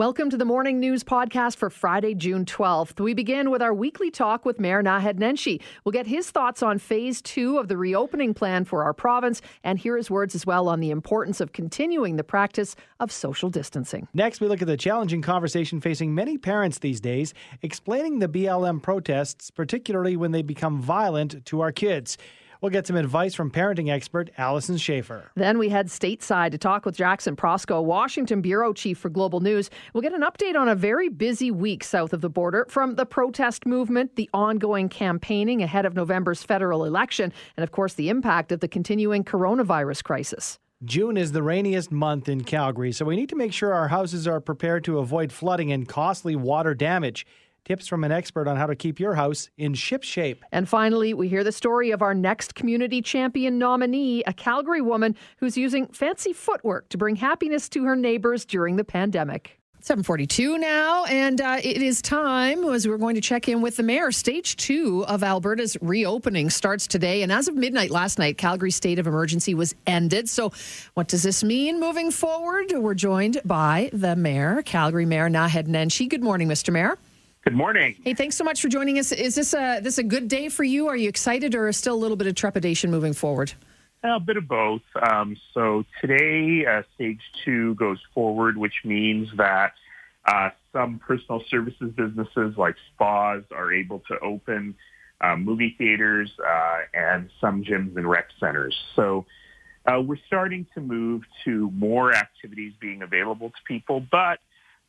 Welcome to the Morning News Podcast for Friday, June 12th. We begin with our weekly talk with Mayor Naheed Nenshi. We'll get his thoughts on phase two of the reopening plan for our province and hear his words as well on the importance of continuing the practice of social distancing. Next, we look at the challenging conversation facing many parents these days, explaining the BLM protests, particularly when they become violent to our kids. We'll get some advice from parenting expert Alyson Schafer. Then we head stateside to talk with Jackson Proskow, Washington Bureau Chief for Global News. We'll get an update on a very busy week south of the border from the protest movement, the ongoing campaigning ahead of November's federal election, and of course, the impact of the continuing coronavirus crisis. June is the rainiest month in Calgary, so we need to make sure our houses are prepared to avoid flooding and costly water damage. Tips from an expert on how to keep your house in ship shape. And finally, we hear the story of our next community champion nominee, a Calgary woman who's using fancy footwork to bring happiness to her neighbors during the pandemic. 742 now, and uh, it is time as we're going to check in with the mayor. Stage two of Alberta's reopening starts today, and as of midnight last night, Calgary's state of emergency was ended. So, what does this mean moving forward? We're joined by the mayor, Calgary Mayor Naheed Nenshi. Good morning, Mr. Mayor. Good morning. Hey, thanks so much for joining us. Is this a this a good day for you? Are you excited, or is still a little bit of trepidation moving forward? A bit of both. Um, so today, uh, stage two goes forward, which means that uh, some personal services businesses like spas are able to open, uh, movie theaters, uh, and some gyms and rec centers. So uh, we're starting to move to more activities being available to people, but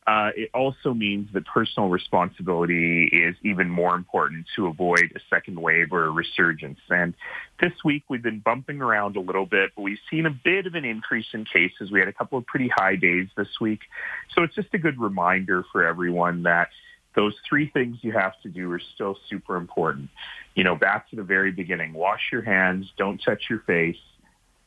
uh, it also means that personal responsibility is even more important to avoid a second wave or a resurgence. And this week we've been bumping around a little bit, but we've seen a bit of an increase in cases. We had a couple of pretty high days this week. So it's just a good reminder for everyone that those three things you have to do are still super important. You know, back to the very beginning, wash your hands, don't touch your face.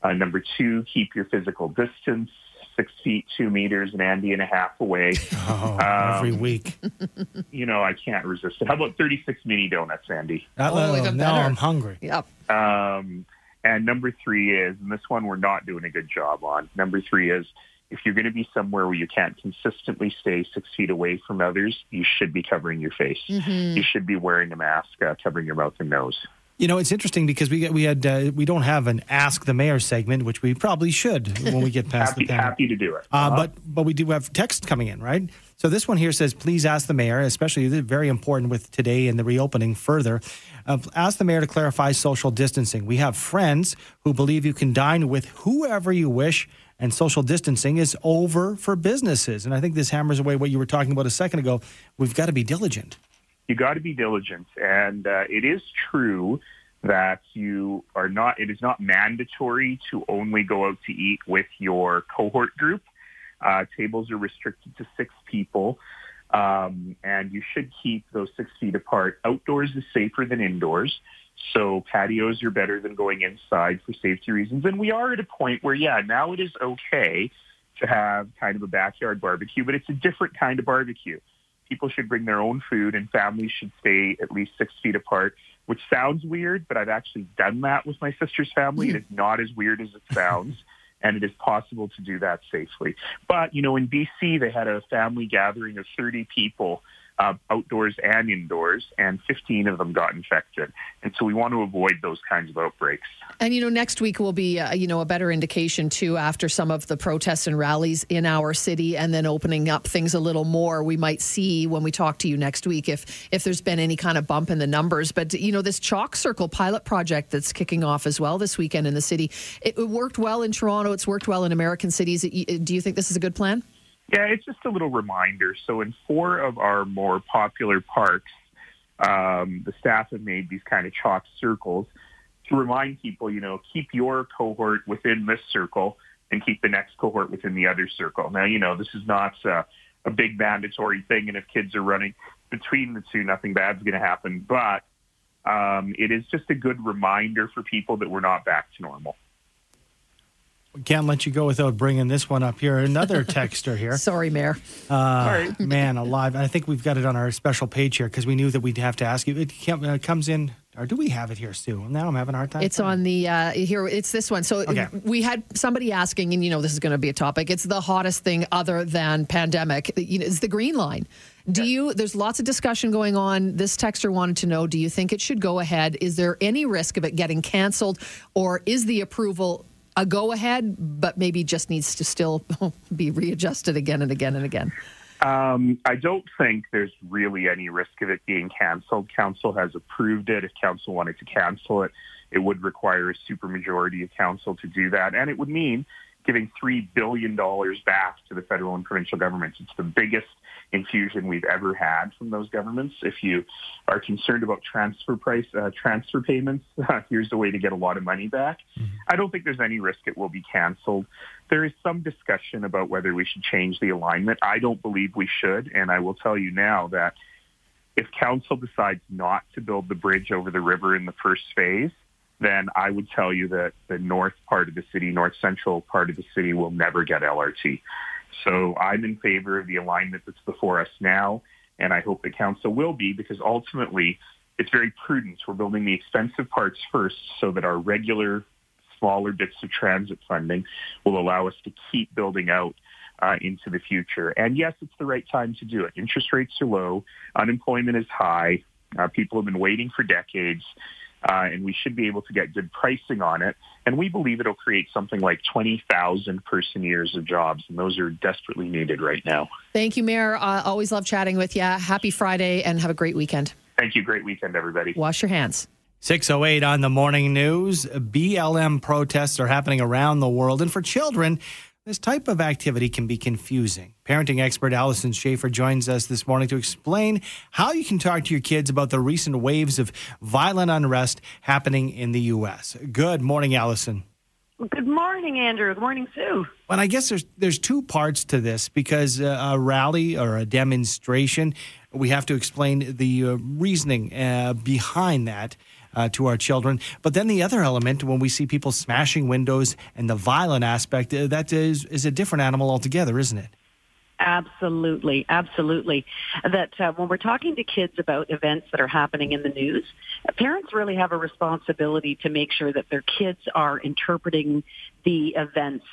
Uh, number two, keep your physical distance six feet two meters and Andy and a half away. Oh, um, every week. You know, I can't resist it. How about 36 mini donuts, Andy? Uh, oh, even now better. I'm hungry. Yep. Um, and number three is, and this one we're not doing a good job on. Number three is, if you're going to be somewhere where you can't consistently stay six feet away from others, you should be covering your face. Mm-hmm. You should be wearing a mask, uh, covering your mouth and nose. You know, it's interesting because we get, we had uh, we don't have an Ask the Mayor segment, which we probably should when we get past happy, the panel. Happy to do it. Uh, uh-huh. But but we do have text coming in, right? So this one here says, please ask the mayor, especially very important with today and the reopening further. Uh, ask the mayor to clarify social distancing. We have friends who believe you can dine with whoever you wish, and social distancing is over for businesses. And I think this hammers away what you were talking about a second ago. We've got to be diligent you got to be diligent. And uh, it is true that you are not, it is not mandatory to only go out to eat with your cohort group. Uh, tables are restricted to six people. Um, and you should keep those six feet apart. Outdoors is safer than indoors. So patios are better than going inside for safety reasons. And we are at a point where, yeah, now it is okay to have kind of a backyard barbecue, but it's a different kind of barbecue people should bring their own food and families should stay at least six feet apart, which sounds weird, but I've actually done that with my sister's family. Hmm. It is not as weird as it sounds. and it is possible to do that safely. But, you know, in BC, they had a family gathering of 30 people uh, outdoors and indoors, and 15 of them got infected. And so we want to avoid those kinds of outbreaks. And you know, next week will be uh, you know a better indication too after some of the protests and rallies in our city, and then opening up things a little more. We might see when we talk to you next week if if there's been any kind of bump in the numbers. But you know, this chalk circle pilot project that's kicking off as well this weekend in the city, it, it worked well in Toronto. It's worked well in American cities. Do you think this is a good plan? Yeah, it's just a little reminder. So in four of our more popular parks, um, the staff have made these kind of chalk circles to remind people, you know, keep your cohort within this circle and keep the next cohort within the other circle. Now, you know, this is not uh, a big mandatory thing, and if kids are running between the two, nothing bad's going to happen. But um, it is just a good reminder for people that we're not back to normal can't let you go without bringing this one up here. Another texter here. Sorry, Mayor. Uh, man alive. I think we've got it on our special page here because we knew that we'd have to ask you. It uh, comes in Or do we have it here, Sue? Now I'm having a hard time. It's on the uh, here. It's this one. So okay. we had somebody asking, and you know this is going to be a topic. It's the hottest thing other than pandemic. You know, it's the green line. Do you? There's lots of discussion going on. This texter wanted to know: Do you think it should go ahead? Is there any risk of it getting canceled, or is the approval a go ahead, but maybe just needs to still be readjusted again and again and again? Um, I don't think there's really any risk of it being canceled. Council has approved it. If council wanted to cancel it, it would require a supermajority of council to do that, and it would mean giving $3 billion back to the federal and provincial governments. It's the biggest infusion we've ever had from those governments. If you are concerned about transfer price, uh, transfer payments, here's a way to get a lot of money back. Mm-hmm. I don't think there's any risk it will be canceled. There is some discussion about whether we should change the alignment. I don't believe we should, and I will tell you now that if council decides not to build the bridge over the river in the first phase, then I would tell you that the north part of the city, north central part of the city will never get LRT. So I'm in favor of the alignment that's before us now, and I hope the council will be because ultimately it's very prudent. We're building the expensive parts first so that our regular smaller bits of transit funding will allow us to keep building out uh, into the future. And yes, it's the right time to do it. Interest rates are low, unemployment is high, uh, people have been waiting for decades uh, and we should be able to get good pricing on it. And we believe it'll create something like 20,000 person years of jobs, and those are desperately needed right now. Thank you, Mayor. Uh, always love chatting with you. Happy Friday and have a great weekend. Thank you. Great weekend, everybody. Wash your hands. 608 on the morning news. BLM protests are happening around the world. And for children, this type of activity can be confusing. Parenting expert Alyson Schafer joins us this morning to explain how you can talk to your kids about the recent waves of violent unrest happening in the U.S. Good morning, Alyson. Good morning, Andrew. Good morning, Sue. Well, I guess there's there's two parts to this because uh, a rally or a demonstration, we have to explain the uh, reasoning uh, behind that uh, to our children. But then the other element, when we see people smashing windows and the violent aspect, uh, that is, is a different animal altogether, isn't it? Absolutely, absolutely. That uh, when we're talking to kids about events that are happening in the news, parents really have a responsibility to make sure that their kids are interpreting the events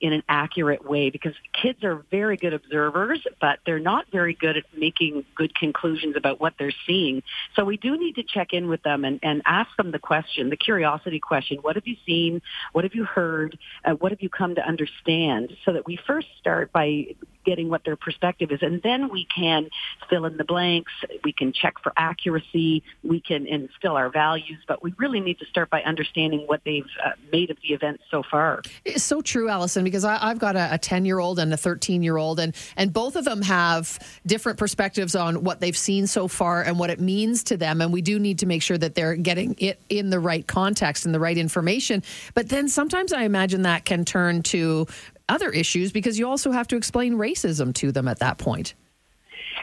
in an accurate way because kids are very good observers, but they're not very good at making good conclusions about what they're seeing. So we do need to check in with them and, and ask them the question, the curiosity question. What have you seen? What have you heard? Uh, what have you come to understand? So that we first start by getting what their perspective is. And then we can fill in the blanks. We can check for accuracy. We can instill our values. But we really need to start by understanding what they've uh, made of the event so far. It's so true, Alyson, because I, have got a 10 year old and a 13 year old, and, and both of them have different perspectives on what they've seen so far and what it means to them. And we do need to make sure that they're getting it in the right context and the right information. But then sometimes I imagine that can turn to other issues because you also have to explain racism to them at that point.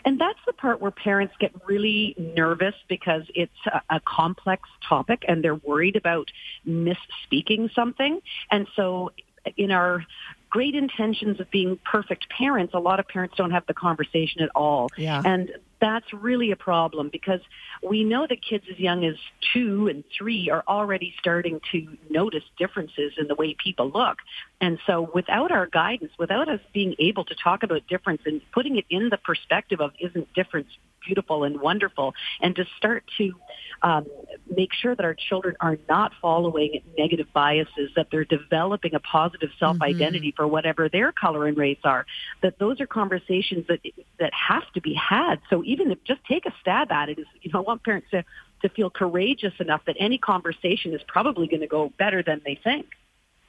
And that's the part where parents get really nervous because it's a, a, complex topic and they're worried about misspeaking something. And so in our great intentions of being perfect parents, a lot of parents don't have the conversation at all. Yeah. And that's really a problem because we know that kids as young as two and three are already starting to notice differences in the way people look. And so without our guidance, without us being able to talk about difference and putting it in the perspective of isn't difference beautiful and wonderful and to start to um, make sure that our children are not following negative biases, that they're developing a positive self-identity mm-hmm. for whatever their color and race are, that those are conversations that that have to be had. So even if just take a stab at it is, you know, I want parents to, to feel courageous enough that any conversation is probably going to go better than they think.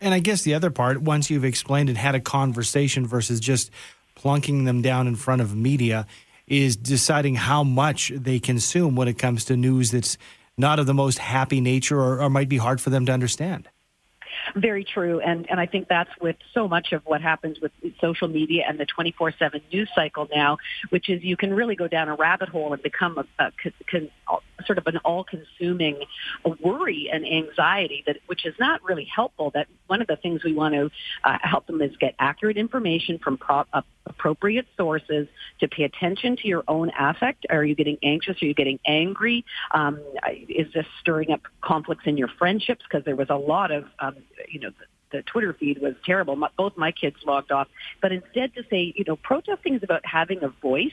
And I guess the other part, once you've explained and had a conversation versus just plunking them down in front of media, is deciding how much they consume when it comes to news that's not of the most happy nature or, or might be hard for them to understand. Very true. And, and I think that's with so much of what happens with social media and the 24-7 news cycle now, which is you can really go down a rabbit hole and become a, a con, sort of an all-consuming worry and anxiety that, which is not really helpful. That one of the things we want to uh, help them is get accurate information from pro, uh, appropriate sources to pay attention to your own affect. Are you getting anxious? Are you getting angry? Um, is this stirring up conflicts in your friendships? Because there was a lot of, um, you know, the Twitter feed was terrible. Both my kids logged off. But instead to say, you know, protesting is about having a voice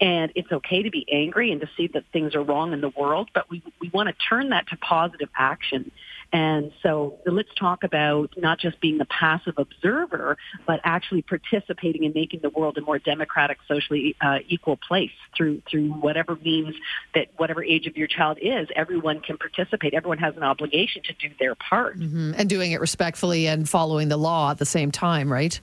and it's okay to be angry and to see that things are wrong in the world, but we, we want to turn that to positive action. And so let's talk about not just being the passive observer, but actually participating in making the world a more democratic, socially uh, equal place through through whatever means that whatever age of your child is, everyone can participate. Everyone has an obligation to do their part, mm-hmm. and doing it respectfully and following the law at the same time, right?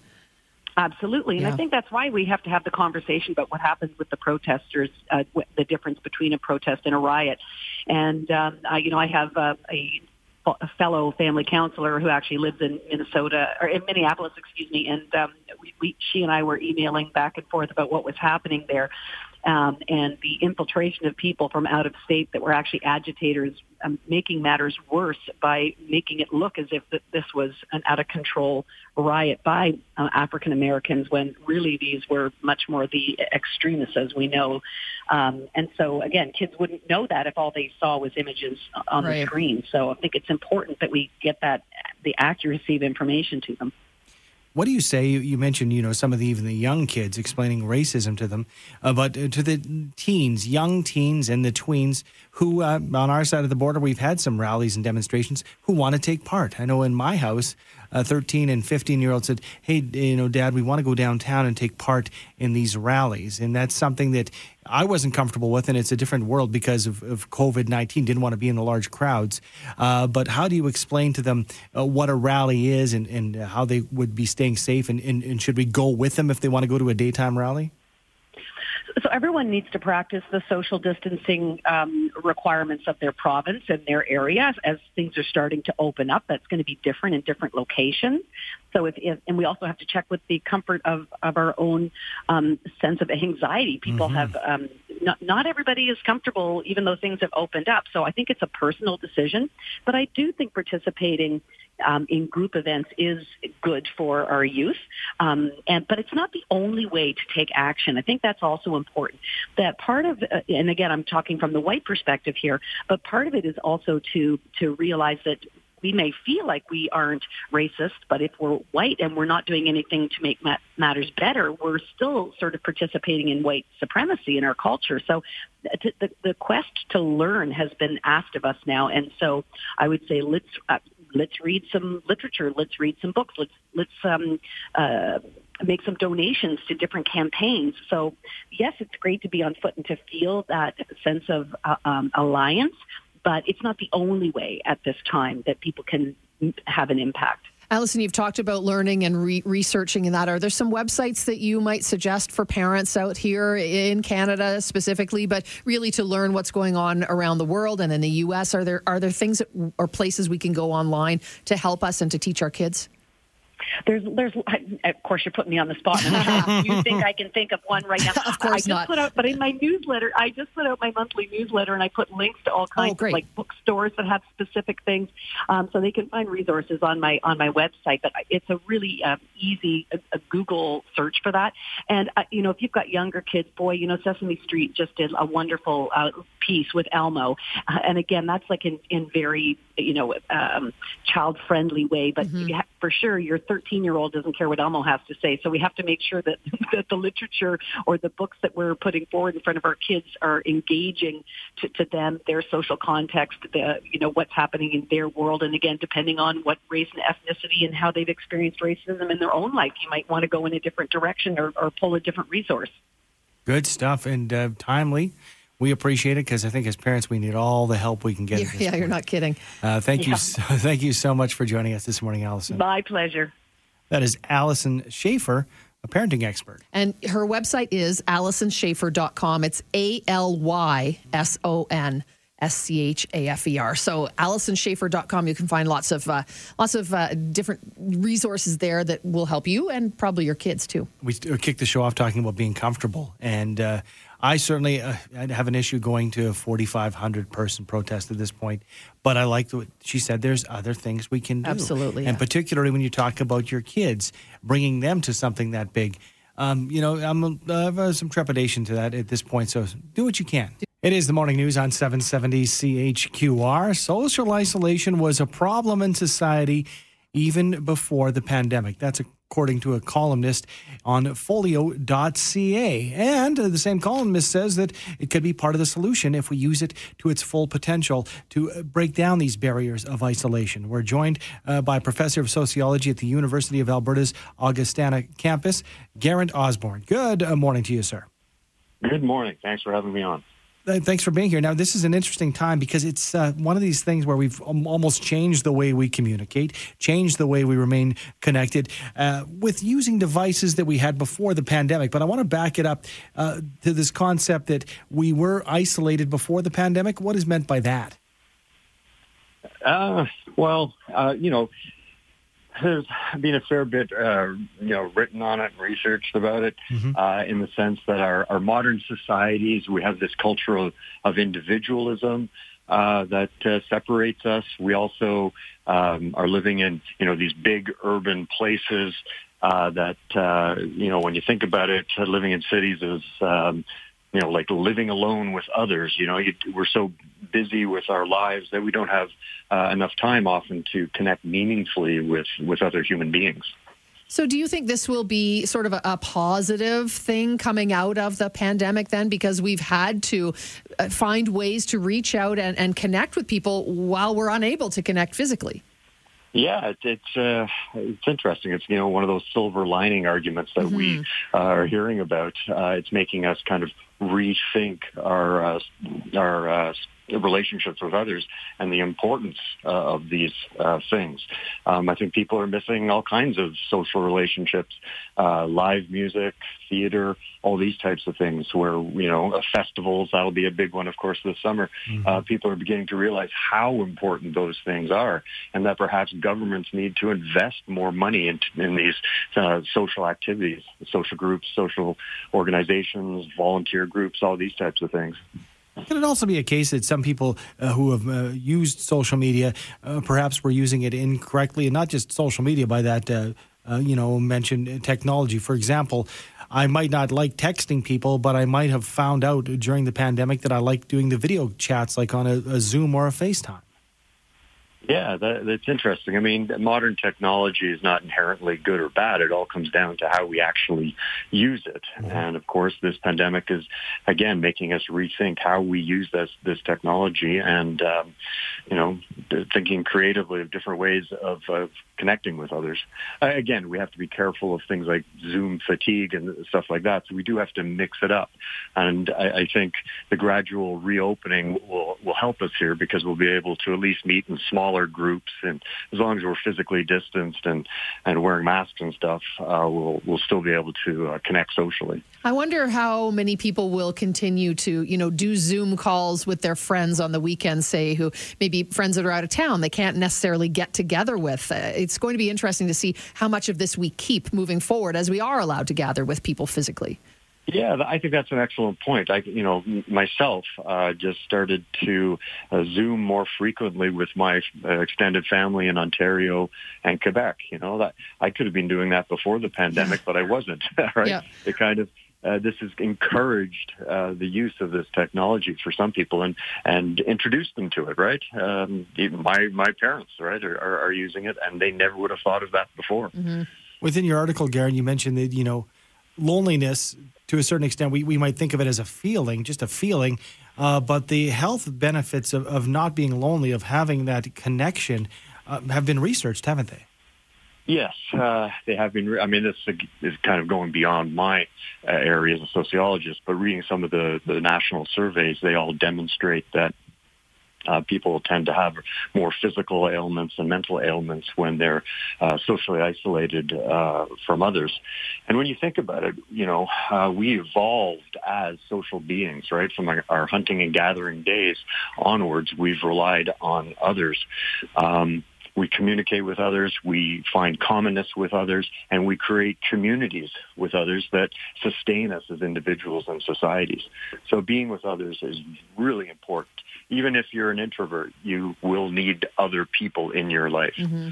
Absolutely. And yeah. I think that's why we have to have the conversation about what happens with the protesters, uh, the difference between a protest and a riot. And, um, I, you know, I have uh, a a fellow family counselor who actually lives in Minnesota or in Minneapolis, excuse me, and um, we, we, she and I were emailing back and forth about what was happening there um, and the infiltration of people from out of state that were actually agitators, um, making matters worse by making it look as if that this was an out of control riot by uh, African Americans when really these were much more the extremists, as we know. Um, and so again, kids wouldn't know that if all they saw was images on right. the screen. So I think it's important that we get that the accuracy of information to them. What do you say? You mentioned, you know, some of the even the young kids explaining racism to them, uh, but uh, to the teens, young teens, and the tweens who, uh, on our side of the border, we've had some rallies and demonstrations who want to take part. I know in my house, a 13 and 15 year old said, Hey, you know, dad, we want to go downtown and take part in these rallies. And that's something that I wasn't comfortable with. And it's a different world because of, of COVID 19, didn't want to be in the large crowds. Uh, but how do you explain to them uh, what a rally is and, and how they would be staying safe? And, and, and should we go with them if they want to go to a daytime rally? So everyone needs to practice the social distancing um, requirements of their province and their area as things are starting to open up. That's going to be different in different locations. So if, if and we also have to check with the comfort of, of our own um, sense of anxiety. People mm-hmm. have um, not, not everybody is comfortable, even though things have opened up. So I think it's a personal decision. But I do think participating um, in group events is good for our youth. Um, and but it's not the only way to take action. I think that's also important. That part of, uh, and again, I'm talking from the white perspective here, but part of it is also to to realize that we may feel like we aren't racist, but if we're white and we're not doing anything to make matters better, we're still sort of participating in white supremacy in our culture. So the, the, the quest to learn has been asked of us now. And so I would say let's, uh, let's read some literature. Let's read some books. Let's, let's, um, uh, make some donations to different campaigns. So yes, it's great to be on foot and to feel that sense of uh, um, alliance, but it's not the only way at this time that people can have an impact. Alyson, you've talked about learning and re- researching and that. Are there some websites that you might suggest for parents out here in Canada specifically, but really to learn what's going on around the world and in the U.S.? Are there are there things that, or places we can go online to help us and to teach our kids? There's, there's, of course, you're putting me on the spot. You think I can think of one right now? of course I just not. Put out, but in my newsletter, I just put out my monthly newsletter, and I put links to all kinds oh, of like bookstores that have specific things, um, so they can find resources on my on my website. But it's a really uh, easy a, a Google search for that. And uh, you know, if you've got younger kids, boy, you know, Sesame Street just did a wonderful uh, piece with Elmo, uh, and again, that's like in in very you know um, child friendly way. But mm-hmm. ha- for sure, your 13 year old doesn't care what Elmo has to say. So we have to make sure that that the literature or the books that we're putting forward in front of our kids are engaging to, to them, their social context, the you know what's happening in their world, and again, depending on what race and ethnicity and how they've experienced racism in their own life, you might want to go in a different direction or, or pull a different resource. Good stuff and uh, timely we appreciate it because I think as parents we need all the help we can get. Yeah, yeah you're not kidding. Uh, thank yeah. you, so, thank you so much for joining us this morning, Alyson. My pleasure. That is Alyson Schafer, a parenting expert, and her website is AlysonSchafer.com. It's A L Y S O N. S C H A F E R. So AlysonSchafer.com. You can find lots of uh, lots of uh, different resources there that will help you and probably your kids too. We kicked the show off talking about being comfortable, and uh, I certainly uh, have an issue going to a 4,500 person protest at this point, but I like what she said. There's other things we can do. Absolutely. And yeah. particularly when you talk about your kids, bringing them to something that big. Um, you know, I'm, I have uh, some trepidation to that at this point. So do what you can. It is the morning news on 770 CHQR. Social isolation was a problem in society even before the pandemic. That's according to a columnist on folio.ca. And the same columnist says that it could be part of the solution if we use it to its full potential to uh, break down these barriers of isolation. We're joined uh, by Professor of Sociology at the University of Alberta's Augustana campus, Geraint Osborne. Good uh, morning to you, sir. Good morning. Thanks for having me on. Thanks for being here. Now, this is an interesting time because it's uh, one of these things where we've almost changed the way we communicate, changed the way we remain connected uh, with using devices that we had before the pandemic. But I want to back it up uh, to this concept that we were isolated before the pandemic. What is meant by that? Uh, well, uh, you know, there's been a fair bit, uh, you know, written on it and researched about it, mm-hmm. uh, in the sense that our, our modern societies, we have this culture of, of individualism uh, that uh, separates us. We also um, are living in, you know, these big urban places uh, that, uh, you know, when you think about it, living in cities is um, you know, like living alone with others. You know, you, we're so busy with our lives that we don't have uh, enough time often to connect meaningfully with with other human beings. So, do you think this will be sort of a, a, positive thing coming out of the pandemic then? Because we've had to uh, find ways to reach out and, and connect with people while we're unable to connect physically. Yeah, it, it's uh, it's interesting. It's you know one of those silver lining arguments that mm-hmm. we uh, are hearing about. Uh, it's making us kind of rethink our uh, our uh, relationships with others and the importance uh, of these uh, things. Um, I think people are missing all kinds of social relationships, uh, live music, theater, all these types of things where, you know, uh, festivals, that'll be a big one, of course, this summer. Mm-hmm. Uh, people are beginning to realize how important those things are and that perhaps governments need to invest more money in, in these uh, social activities, social groups, social organizations, volunteer groups, all these types of things. Can it also be a case that some people uh, who have uh, used social media uh, perhaps were using it incorrectly, and not just social media by that, uh, uh, you know, mentioned technology? For example, I might not like texting people, but I might have found out during the pandemic that I like doing the video chats like on a, a Zoom or a FaceTime. Yeah, that, that's interesting. I mean, modern technology is not inherently good or bad. It all comes down to how we actually use it. Mm-hmm. And of course, this pandemic is again making us rethink how we use this this technology, and um, you know, thinking creatively of different ways of, of connecting with others. Uh, again, we have to be careful of things like Zoom fatigue and stuff like that. So we do have to mix it up. And I, I think the gradual reopening will will help us here because we'll be able to at least meet in smaller groups, and as long as we're physically distanced and and wearing masks and stuff, uh, we'll we'll still be able to uh, connect socially. I wonder how many people will continue to you know do Zoom calls with their friends on the weekend, say who maybe friends that are out of town they can't necessarily get together with. Uh, it's going to be interesting to see how much of this we keep moving forward as we are allowed to gather with people physically. Yeah, I think that's an excellent point. I, you know, myself uh, just started to uh, Zoom more frequently with my uh, extended family in Ontario and Quebec. You know, that I could have been doing that before the pandemic, but I wasn't. right? Yeah. It kind of uh, this has encouraged uh, the use of this technology for some people and and introduced them to it. Right, um, my my parents right are, are, are, using it, and they never would have thought of that before. Mm-hmm. Within your article, Garen, you mentioned that you know loneliness to a certain extent, we, we might think of it as a feeling, just a feeling. Uh, but the health benefits of, of not being lonely, of having that connection, uh, have been researched, haven't they? Yes, uh, they have been. I mean, this is kind of going beyond my uh, area as a sociologist, but reading some of the, the national surveys, they all demonstrate that uh, people tend to have more physical ailments and mental ailments when they're uh, socially isolated uh, from others. And when you think about it, you know, uh, we evolved as social beings, right? From our, our, hunting and gathering days onwards, we've relied on others. Um, we communicate with others, we find commonness with others, and we create communities with others that sustain us as individuals and societies. So being with others is really important even if you're an introvert, you will need other people in your life. Mm-hmm.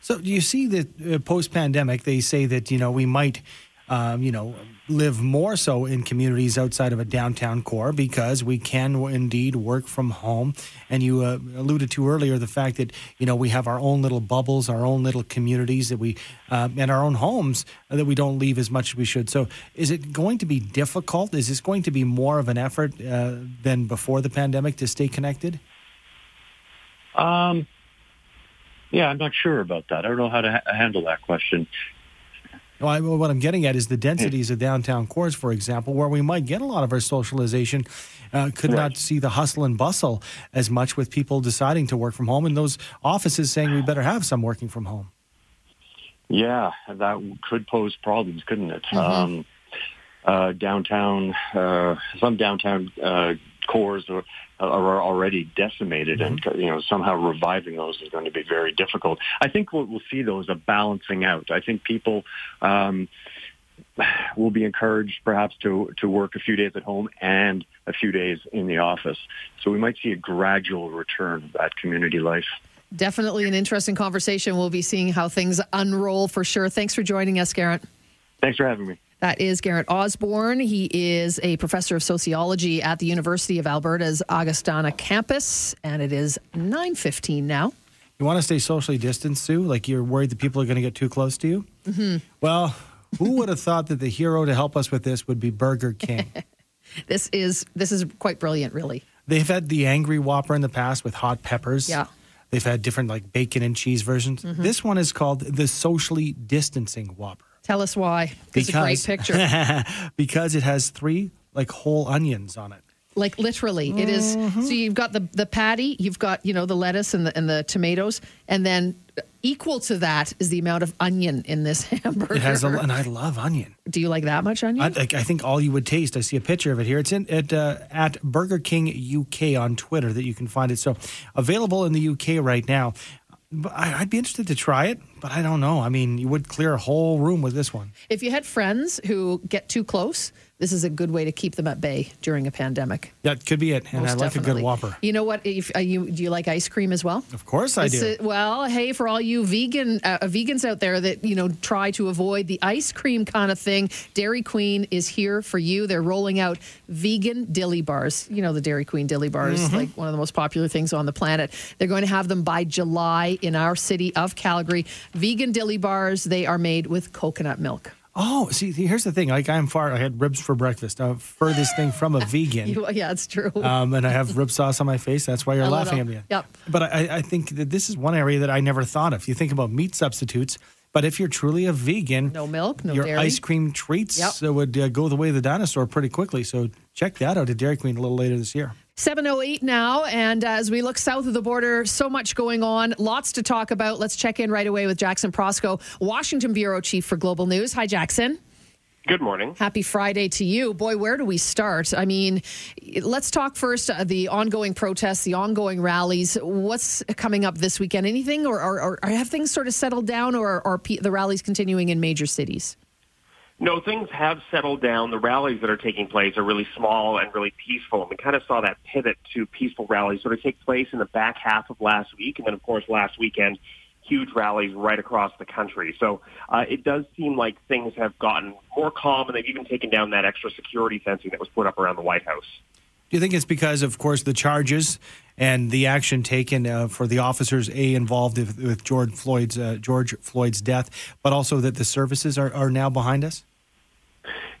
So, do you see that uh, post pandemic, they say that, you know, we might um, you know, live more so in communities outside of a downtown core because we can indeed work from home. And you uh, alluded to earlier the fact that you know we have our own little bubbles, our own little communities that we uh, and our own homes that we don't leave as much as we should. So, is it going to be difficult? Is this going to be more of an effort uh, than before the pandemic to stay connected? Um, yeah, I'm not sure about that. I don't know how to ha- handle that question. Well, I, what I'm getting at is the densities of downtown cores, for example, where we might get a lot of our socialization, uh, could right. not see the hustle and bustle as much with people deciding to work from home and those offices saying we better have some working from home. Yeah, that could pose problems, couldn't it? Mm-hmm. Um, uh, downtown, uh, some downtown uh, cores are, are already decimated, mm-hmm. and you know somehow reviving those is going to be very difficult. I think what we'll see though is a balancing out. I think people. Um, will be encouraged perhaps to, to work a few days at home and a few days in the office. So we might see a gradual return of that community life. Definitely an interesting conversation. We'll be seeing how things unroll for sure. Thanks for joining us, Garrett. Thanks for having me. That is Garrett Osborne. He is a professor of sociology at the University of Alberta's Augustana campus, and it is 9.15 now. You want to stay socially distanced, Sue? Like you're worried that people are going to get too close to you? Mm-hmm. Well, who would have thought that the hero to help us with this would be Burger King? this is this is quite brilliant, really. They've had the Angry Whopper in the past with hot peppers. Yeah. They've had different like bacon and cheese versions. Mm-hmm. This one is called the socially distancing Whopper. Tell us why. Because, It's a great picture. because it has three like whole onions on it. Like literally, it is. Mm-hmm. So you've got the the patty, you've got you know the lettuce and the and the tomatoes, and then equal to that is the amount of onion in this hamburger. It has, a, and I love onion. Do you like that much onion? I, I think all you would taste. I see a picture of it here. It's in at uh, at Burger King UK on Twitter that you can find it. So available in the UK right now. I'd be interested to try it, but I don't know. I mean, you would clear a whole room with this one. If you had friends who get too close, this is a good way to keep them at bay during a pandemic. That could be it. And Most I like definitely. a good Whopper. You know what? If, uh, you, do you like ice cream as well? Of course I do. well, hey, for all you vegan uh, vegans out there that you know try to avoid the ice cream kind of thing, Dairy Queen is here for you. They're rolling out vegan dilly bars. You know the Dairy Queen dilly bars, mm-hmm. like one of the most popular things on the planet. They're going to have them by July in our city of Calgary. Vegan dilly bars. They are made with coconut milk. Oh, see, here's the thing. Like I'm far. I had ribs for breakfast. Uh, furthest thing from a vegan. you, yeah, it's true. Um, and I have rib sauce on my face. That's why you're a laughing little. at me. Yep. But I, I think that this is one area that I never thought of. You think about meat substitutes, but if you're truly a vegan, no milk, no your dairy. ice cream treats yep. would uh, go the way of the dinosaur pretty quickly. So check that out at Dairy Queen a little later this year. 708 now. And as we look south of the border, so much going on, lots to talk about. Let's check in right away with Jackson Proskow, Washington Bureau Chief for Global News. Hi, Jackson. Good morning. Happy Friday to you. Boy, where do we start? I mean, let's talk first uh, the ongoing protests, the ongoing rallies. What's coming up this weekend? Anything, or, or, or have things sort of settled down, or are the rallies continuing in major cities? No, things have settled down. The rallies that are taking place are really small and really peaceful. And we kind of saw that pivot to peaceful rallies sort of take place in the back half of last week. And then, of course, last weekend, huge rallies right across the country. So uh, it does seem like things have gotten more calm, and they've even taken down that extra security fencing that was put up around the White House. Do you think it's because, of course, the charges and the action taken uh, for the officers a involved with George Floyd's uh, George Floyd's death, but also that the services are, are now behind us?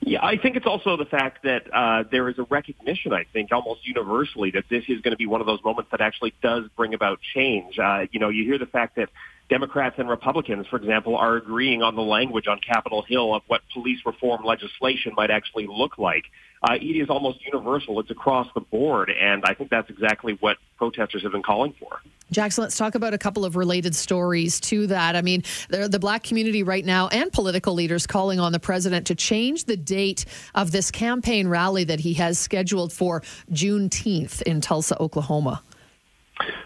Yeah, I think it's also the fact that uh, there is a recognition, I think, almost universally, that this is going to be one of those moments that actually does bring about change. Uh, you know, you hear the fact that Democrats and Republicans, for example, are agreeing on the language on Capitol Hill of what police reform legislation might actually look like. Uh, it is almost universal. It's across the board, and I think that's exactly what protesters have been calling for. Jackson, let's talk about a couple of related stories to that. I mean, the black community right now and political leaders calling on the president to change the date of this campaign rally that he has scheduled for Juneteenth in Tulsa, Oklahoma.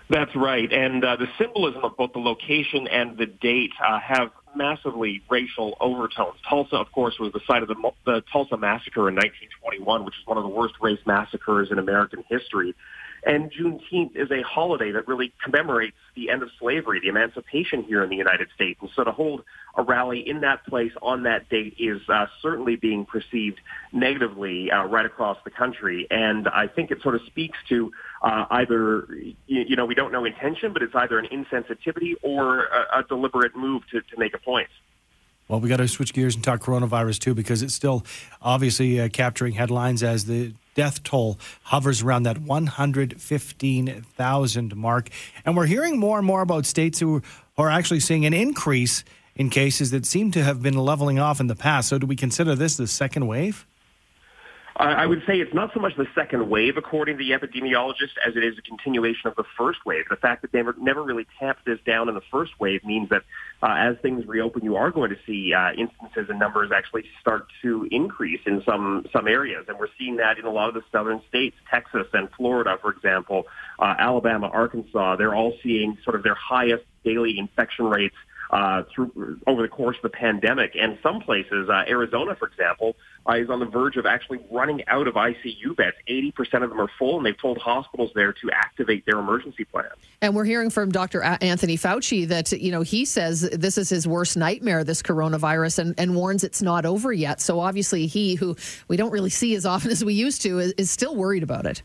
That's right. And uh, the symbolism of both the location and the date uh, have massively racial overtones. Tulsa, of course, was the site of the, the Tulsa Massacre in 1921, which is one of the worst race massacres in American history. And Juneteenth is a holiday that really commemorates the end of slavery, the emancipation here in the United States. And so to hold a rally in that place on that date is uh, certainly being perceived negatively uh, right across the country. And I think it sort of speaks to uh, either, you, you, know, we don't know intention, but it's either an insensitivity or a, a deliberate move to, to make a point. Well, we got to switch gears and talk coronavirus too, because it's still obviously uh, capturing headlines as the death toll hovers around that 115,000 mark. And we're hearing more and more about states who are actually seeing an increase in cases that seem to have been leveling off in the past. So, do we consider this the second wave? I would say it's not so much the second wave, according to the epidemiologist, as it is a continuation of the first wave. The fact that they never, really tamped this down in the first wave means that uh, as things reopen, you are going to see uh, instances and numbers actually start to increase in some some areas, and we're seeing that in a lot of the southern states, Texas and Florida, for example, uh, Alabama, Arkansas. They're all seeing sort of their highest daily infection rates uh, through over the course of the pandemic. And some places, uh, Arizona, for example, uh, is on the verge of actually running out of ICU beds. 80% of them are full, and they've told hospitals there to activate their emergency plans. And we're hearing from Dr. Anthony Fauci that, you know, he says this is his worst nightmare, this coronavirus, and, and warns it's not over yet. So obviously, he, who we don't really see as often as we used to, is, is still worried about it.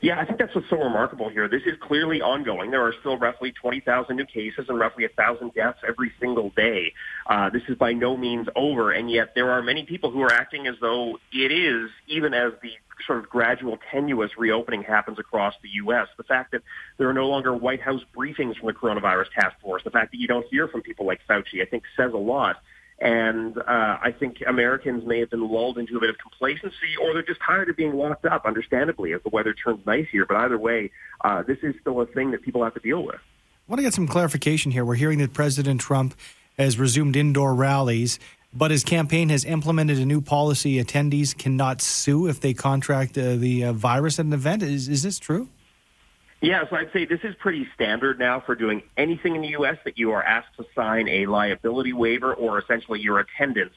Yeah, I think that's what's so remarkable here. This is clearly ongoing. There are still roughly 20,000 new cases and roughly 1,000 deaths every single day. Uh, this is by no means over, and yet there are many people who are acting as though it is, even as the sort of gradual, tenuous reopening happens across the U.S. The fact that there are no longer White House briefings from the coronavirus task force, the fact that you don't hear from people like Fauci, I think says a lot. And uh, I think Americans may have been lulled into a bit of complacency, or they're just tired of being locked up, understandably, as the weather turns nice here. But either way, uh, this is still a thing that people have to deal with. I want to get some clarification here. We're hearing that President Trump has resumed indoor rallies, but his campaign has implemented a new policy: attendees cannot sue if they contract uh, the uh, virus at an event. Is is this true? Yeah, so I'd say this is pretty standard now for doing anything in the U.S. that you are asked to sign a liability waiver or essentially your attendance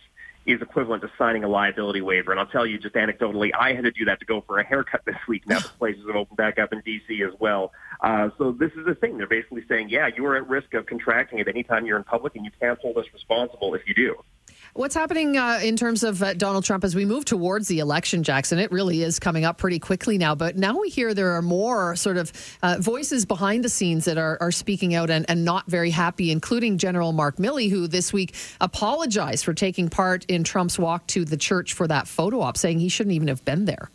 is equivalent to signing a liability waiver. And I'll tell you just anecdotally, I had to do that to go for a haircut this week. Now the places have opened back up in D.C. as well. Uh, so this is the thing. They're basically saying, yeah, you are at risk of contracting it anytime you're in public and you can't hold us responsible if you do. What's happening uh, in terms of uh, Donald Trump as we move towards the election, Jackson? It really is coming up pretty quickly now. But now we hear there are more sort of uh, voices behind the scenes that are, are speaking out and, and not very happy, including General Mark Milley, who this week apologized for taking part in Trump's walk to the church for that photo op, saying he shouldn't even have been there.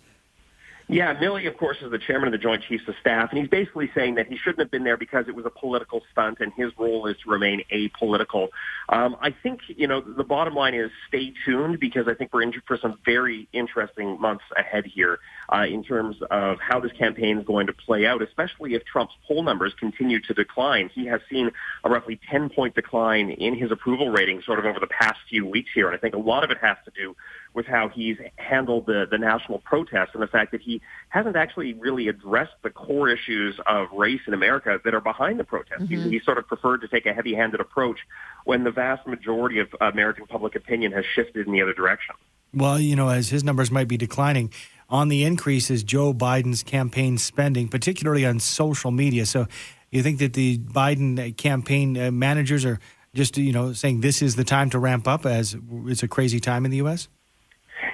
Yeah, Milley, of course, is the chairman of the Joint Chiefs of Staff, and he's basically saying that he shouldn't have been there because it was a political stunt, and his role is to remain apolitical. Um, I think, you know, the bottom line is stay tuned because I think we're in for some very interesting months ahead here uh, in terms of how this campaign is going to play out, especially if Trump's poll numbers continue to decline. He has seen a roughly 10-point decline in his approval rating sort of over the past few weeks here, and I think a lot of it has to do with how he's handled the, the national protests and the fact that he hasn't actually really addressed the core issues of race in America that are behind the protests. Mm-hmm. He, he sort of preferred to take a heavy-handed approach when the vast majority of American public opinion has shifted in the other direction. Well, you know, as his numbers might be declining, on the increase is Joe Biden's campaign spending, particularly on social media. So you think that the Biden campaign uh, managers are just, you know, saying this is the time to ramp up as it's a crazy time in the U.S.?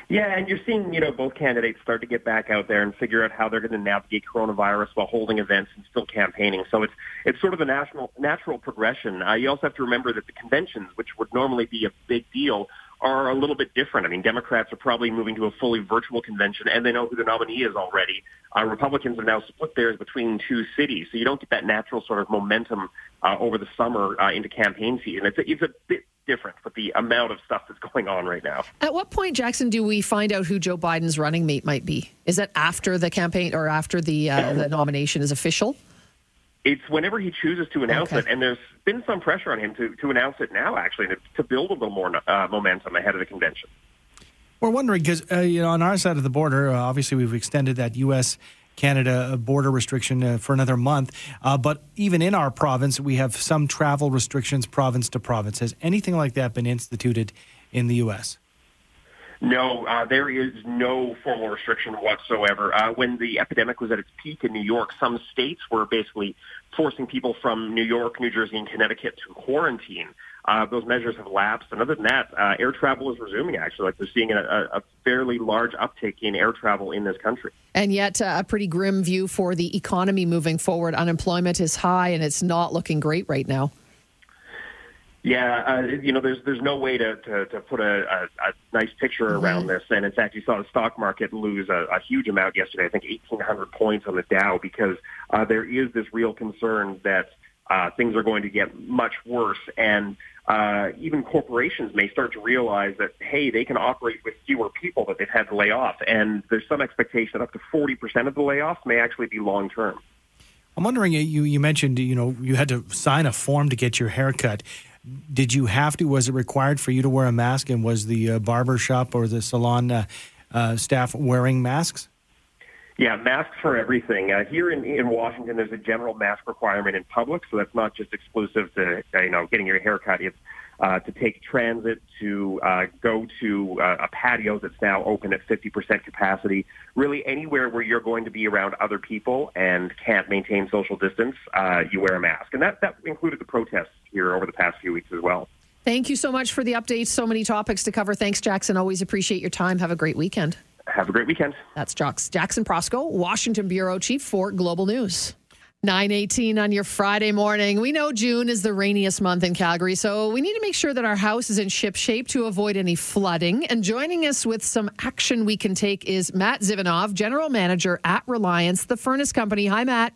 Yeah, and you're seeing, you know, both candidates start to get back out there and figure out how they're going to navigate coronavirus while holding events and still campaigning. So it's it's sort of a national natural progression. Uh, you also have to remember that the conventions, which would normally be a big deal, are a little bit different. I mean, Democrats are probably moving to a fully virtual convention, and they know who the nominee is already. Uh, Republicans have now split theirs between two cities, so you don't get that natural sort of momentum uh, over the summer uh, into campaign season. It's a, it's a bit different with the amount of stuff that's going on right now. At what point, Jackson, do we find out who Joe Biden's running mate might be? Is that after the campaign or after the uh, the nomination is official? It's whenever he chooses to announce okay. it, and there's been some pressure on him to, to announce it now, actually, to, to build a little more uh, momentum ahead of the convention. We're wondering because uh, you know on our side of the border, uh, obviously we've extended that U.S. Canada border restriction uh, for another month. Uh, but even in our province, we have some travel restrictions province to province. Has anything like that been instituted in the U.S.? No, uh, there is no formal restriction whatsoever. Uh, when the epidemic was at its peak in New York, some states were basically forcing people from New York, New Jersey, and Connecticut to quarantine. Uh, those measures have lapsed, and other than that, uh, air travel is resuming. Actually, like they're seeing a, a fairly large uptick in air travel in this country. And yet, uh, a pretty grim view for the economy moving forward. Unemployment is high, and it's not looking great right now. Yeah, uh, you know, there's there's no way to to, to put a, a, a nice picture around this. And in fact, you saw the stock market lose a, a huge amount yesterday. I think 1,800 points on the Dow because uh, there is this real concern that uh, things are going to get much worse. And uh, even corporations may start to realize that, hey, they can operate with fewer people that they've had to lay off. And there's some expectation that up to 40% of the layoffs may actually be long term. I'm wondering, you, you mentioned, you know, you had to sign a form to get your haircut did you have to? Was it required for you to wear a mask? And was the uh, barber shop or the salon uh, uh, staff wearing masks? Yeah, masks for everything. Uh, here in, in Washington, there's a general mask requirement in public, so that's not just exclusive to uh, you know getting your haircut. It's uh, to take transit, to uh, go to uh, a patio that's now open at 50% capacity. Really, anywhere where you're going to be around other people and can't maintain social distance, uh, you wear a mask. And that, that included the protests here over the past few weeks as well. Thank you so much for the updates. So many topics to cover. Thanks, Jackson. Always appreciate your time. Have a great weekend. Have a great weekend. That's Jackson Proskow, Washington Bureau Chief for Global News. 918 on your Friday morning. We know June is the rainiest month in Calgary, so we need to make sure that our house is in ship shape to avoid any flooding. And joining us with some action we can take is Matt Zivanov, General Manager at Reliance, the furnace company. Hi, Matt.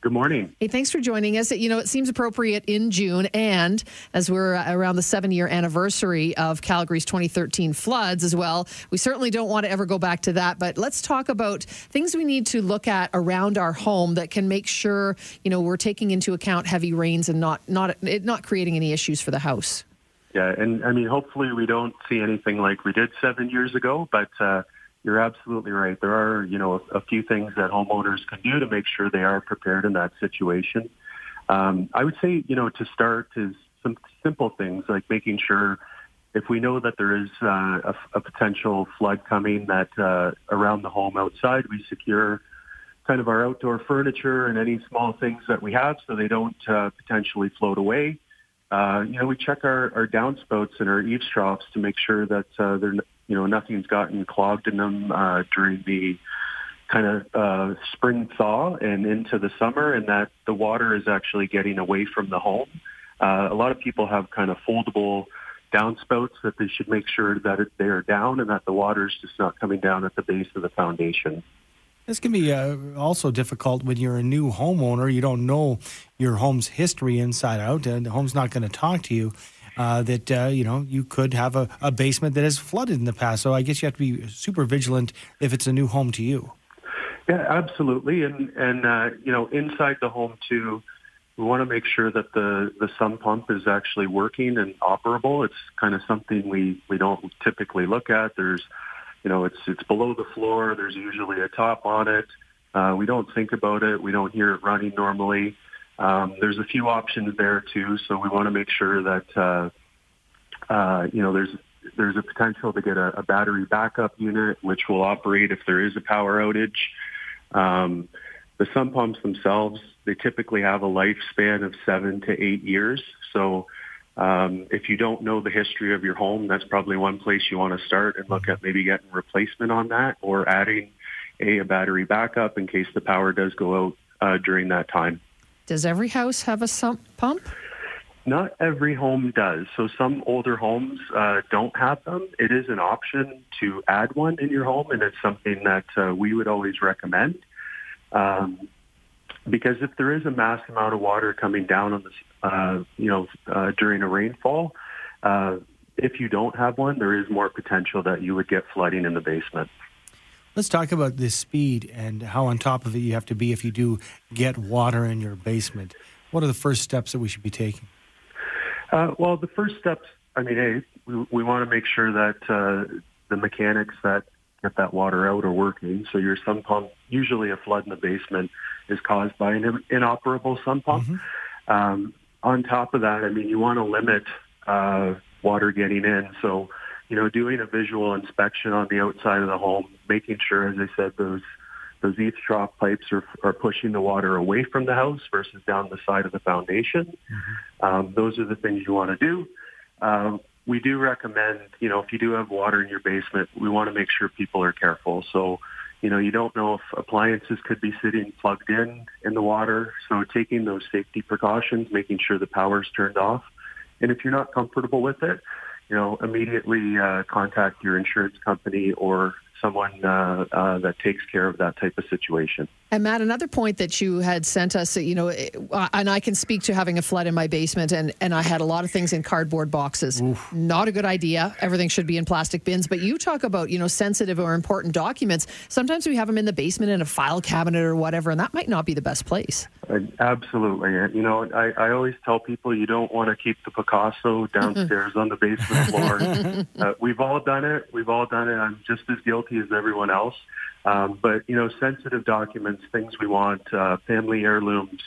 Good morning. Hey, thanks for joining us. You know, it seems appropriate in June, and as we're around the seven year anniversary of Calgary's 2013 floods as well, we certainly don't want to ever go back to that. But let's talk about things we need to look at around our home that can make sure, you know, we're taking into account heavy rains and not, not, it not creating any issues for the house. Yeah, and I mean, hopefully we don't see anything like we did seven years ago, but, uh, you're absolutely right. There are, you know, a, few things that homeowners can do to make sure they are prepared in that situation. Um, I would say, you know, to start is some simple things like making sure if we know that there is uh, a, a, potential flood coming, that uh, around the home outside we secure kind of our outdoor furniture and any small things that we have so they don't uh, potentially float away. Uh, you know, we check our, our downspouts and our eaves troughs to make sure that uh, they're you know, nothing's gotten clogged in them uh, during the kind of uh, spring thaw and into the summer, and that the water is actually getting away from the home. Uh, a lot of people have kind of foldable downspouts that they should make sure that it, they are down and that the water is just not coming down at the base of the foundation. This can be uh, also difficult when you're a new homeowner. You don't know your home's history inside out, and the home's not going to talk to you uh, that uh, you know you could have a, a basement that has flooded in the past. So I guess you have to be super vigilant if it's a new home to you. Yeah, absolutely, and and uh, you know inside the home too. We want to make sure that the, the sump pump is actually working and operable. It's kind of something we, we don't typically look at. There's, you know, it's it's below the floor. There's usually a top on it. Uh, we don't think about it. We don't hear it running normally. Um, there's a few options there too, so we want to make sure that uh, uh, you know there's there's a potential to get a, a, battery backup unit, which will operate if there is a power outage. Um, the sump pumps themselves, they typically have a lifespan of seven to eight years. So um, if you don't know the history of your home, that's probably one place you want to start and look at maybe getting replacement on that or adding a, a battery backup in case the power does go out uh, during that time. Does every house have a sump pump? Not every home does. So some older homes uh, don't have them. It is an option to add one in your home, and it's something that uh, we would always recommend. Um, because if there is a mass amount of water coming down on the, uh, you know, uh, during a rainfall, uh, if you don't have one, there is more potential that you would get flooding in the basement. Let's talk about this speed and how on top of it you have to be if you do get water in your basement. What are the first steps that we should be taking? Uh, well, the first steps, I mean, hey, we, we want to make sure that uh, the mechanics that get that water out are working. So your sump pump, usually a flood in the basement, is caused by an inoperable sump pump. Mm-hmm. Um, on top of that, I mean, you want to limit uh, water getting in. So you know, doing a visual inspection on the outside of the home, making sure, as I said, those those eaves trough pipes are, are pushing the water away from the house versus down the side of the foundation. Mm-hmm. Um, those are the things you want to do. Um, we do recommend, you know, if you do have water in your basement, we want to make sure people are careful. So, you know, you don't know if appliances could be sitting plugged in in the water. So taking those safety precautions, making sure the power's turned off. And if you're not comfortable with it, you know, immediately uh, contact your insurance company or someone uh, uh, that takes care of that type of situation. And Matt, another point that you had sent us, you know, and I can speak to having a flood in my basement, and, and I had a lot of things in cardboard boxes. Oof. Not a good idea. Everything should be in plastic bins. But you talk about, you know, sensitive or important documents. Sometimes we have them in the basement in a file cabinet or whatever, and that might not be the best place. Uh, absolutely. You know, I, I always tell people you don't want to keep the Picasso downstairs on the basement floor. uh, we've all done it. We've all done it. I'm just as guilty as everyone else. Um, but you know, sensitive documents, things we want, uh, family heirlooms.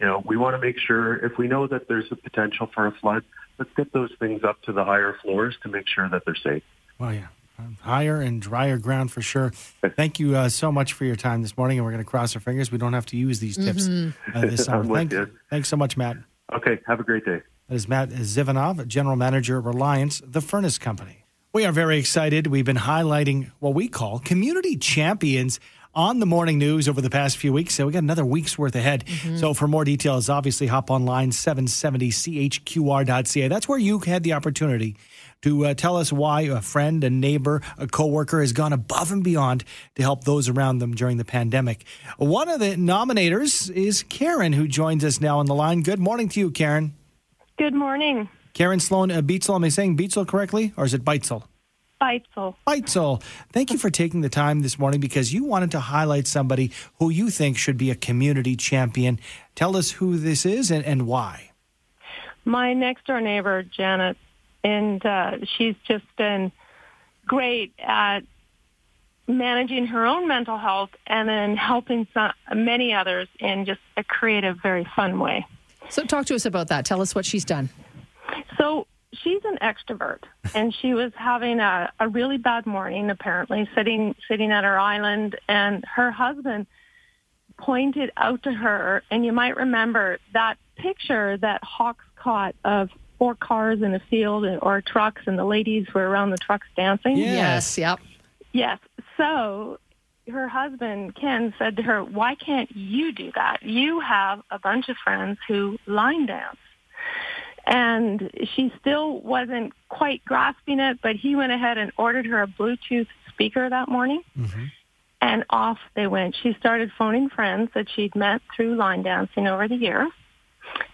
You know, we want to make sure if we know that there's a potential for a flood, let's get those things up to the higher floors to make sure that they're safe. Well, yeah. Um, higher and drier ground for sure. Thank you uh, so much for your time this morning, and we're going to cross our fingers we don't have to use these tips mm-hmm. uh, this summer. Thank, you. thanks so much, Matt. Okay, have a great day. That is Matt Zivanov, General Manager, of Reliance, the Furnace Company. We are very excited. We've been highlighting what we call community champions on the morning news over the past few weeks. So we got another week's worth ahead. Mm-hmm. So for more details, obviously hop online 770chqr.ca. That's where you had the opportunity to uh, tell us why a friend, a neighbor, a coworker has gone above and beyond to help those around them during the pandemic. One of the nominators is Karen, who joins us now on the line. Good morning to you, Karen. Good morning. Karen Sloan uh, Beitzel, am I saying Beitzel correctly, or is it Beitzel? Beitzel. Beitzel. Thank you for taking the time this morning because you wanted to highlight somebody who you think should be a community champion. Tell us who this is and, and why. My next door neighbor, Janet, and uh, she's just been great at managing her own mental health and then helping some, many others in just a creative, very fun way. So, talk to us about that. Tell us what she's done. So she's an extrovert and she was having a, a really bad morning apparently sitting sitting at her island and her husband pointed out to her and you might remember that picture that hawks caught of four cars in a field or trucks and the ladies were around the trucks dancing? Yes yep. Yes. So her husband ken said to her why can't you do that? You have a bunch of friends who line dance and she still wasn't quite grasping it, but he went ahead and ordered her a Bluetooth speaker that morning. Mm-hmm. And off they went. She started phoning friends that she'd met through line dancing over the years.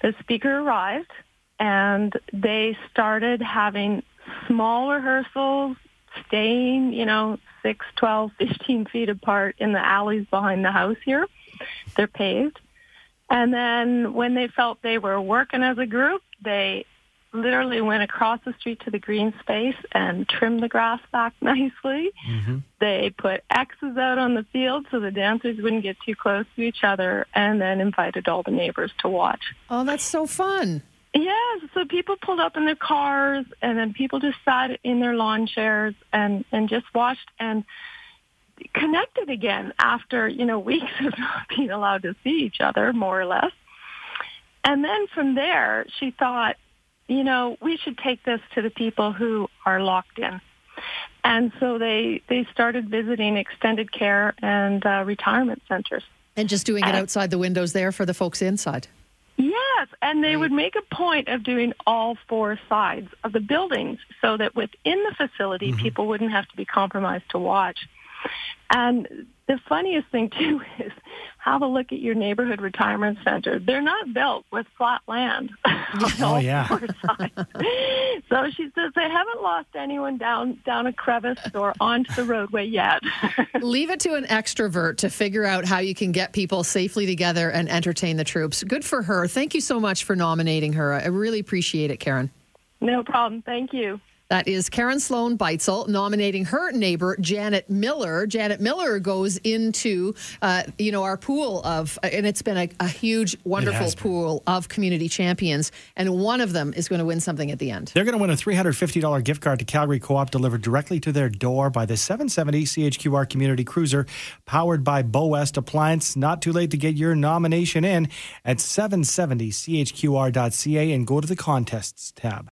The speaker arrived and they started having small rehearsals, staying, you know, six, twelve, fifteen feet apart in the alleys behind the house here. They're paved. And then when they felt they were working as a group, they literally went across the street to the green space and trimmed the grass back nicely. Mm-hmm. They put X's out on the field so the dancers wouldn't get too close to each other and then invited all the neighbors to watch. Oh, that's so fun. Yes, so people pulled up in their cars and then people just sat in their lawn chairs and, and just watched and connected again after, you know, weeks of not being allowed to see each other, more or less. And then from there, she thought, you know, we should take this to the people who are locked in. And so they, they started visiting extended care and uh, retirement centers. And just doing it outside the windows there for the folks inside. Yes, and they right. would make a point of doing all four sides of the buildings so that within the facility, mm-hmm. people wouldn't have to be compromised to watch. And the funniest thing too is have a look at your neighborhood retirement center. They're not built with flat land. oh yeah. so she says they haven't lost anyone down down a crevice or onto the roadway yet. Leave it to an extrovert to figure out how you can get people safely together and entertain the troops. Good for her. Thank you so much for nominating her. I really appreciate it, Karen. No problem. Thank you. That is Karen Sloan Beitzel nominating her neighbor, Janet Miller. Janet Miller goes into, uh, you know, our pool of, and it's been a, a huge, wonderful pool of community champions. And one of them is going to win something at the end. They're going to win a $350 gift card to Calgary Co op delivered directly to their door by the 770 CHQR Community Cruiser, powered by Bow West Appliance. Not too late to get your nomination in at 770chqr.ca and go to the contests tab.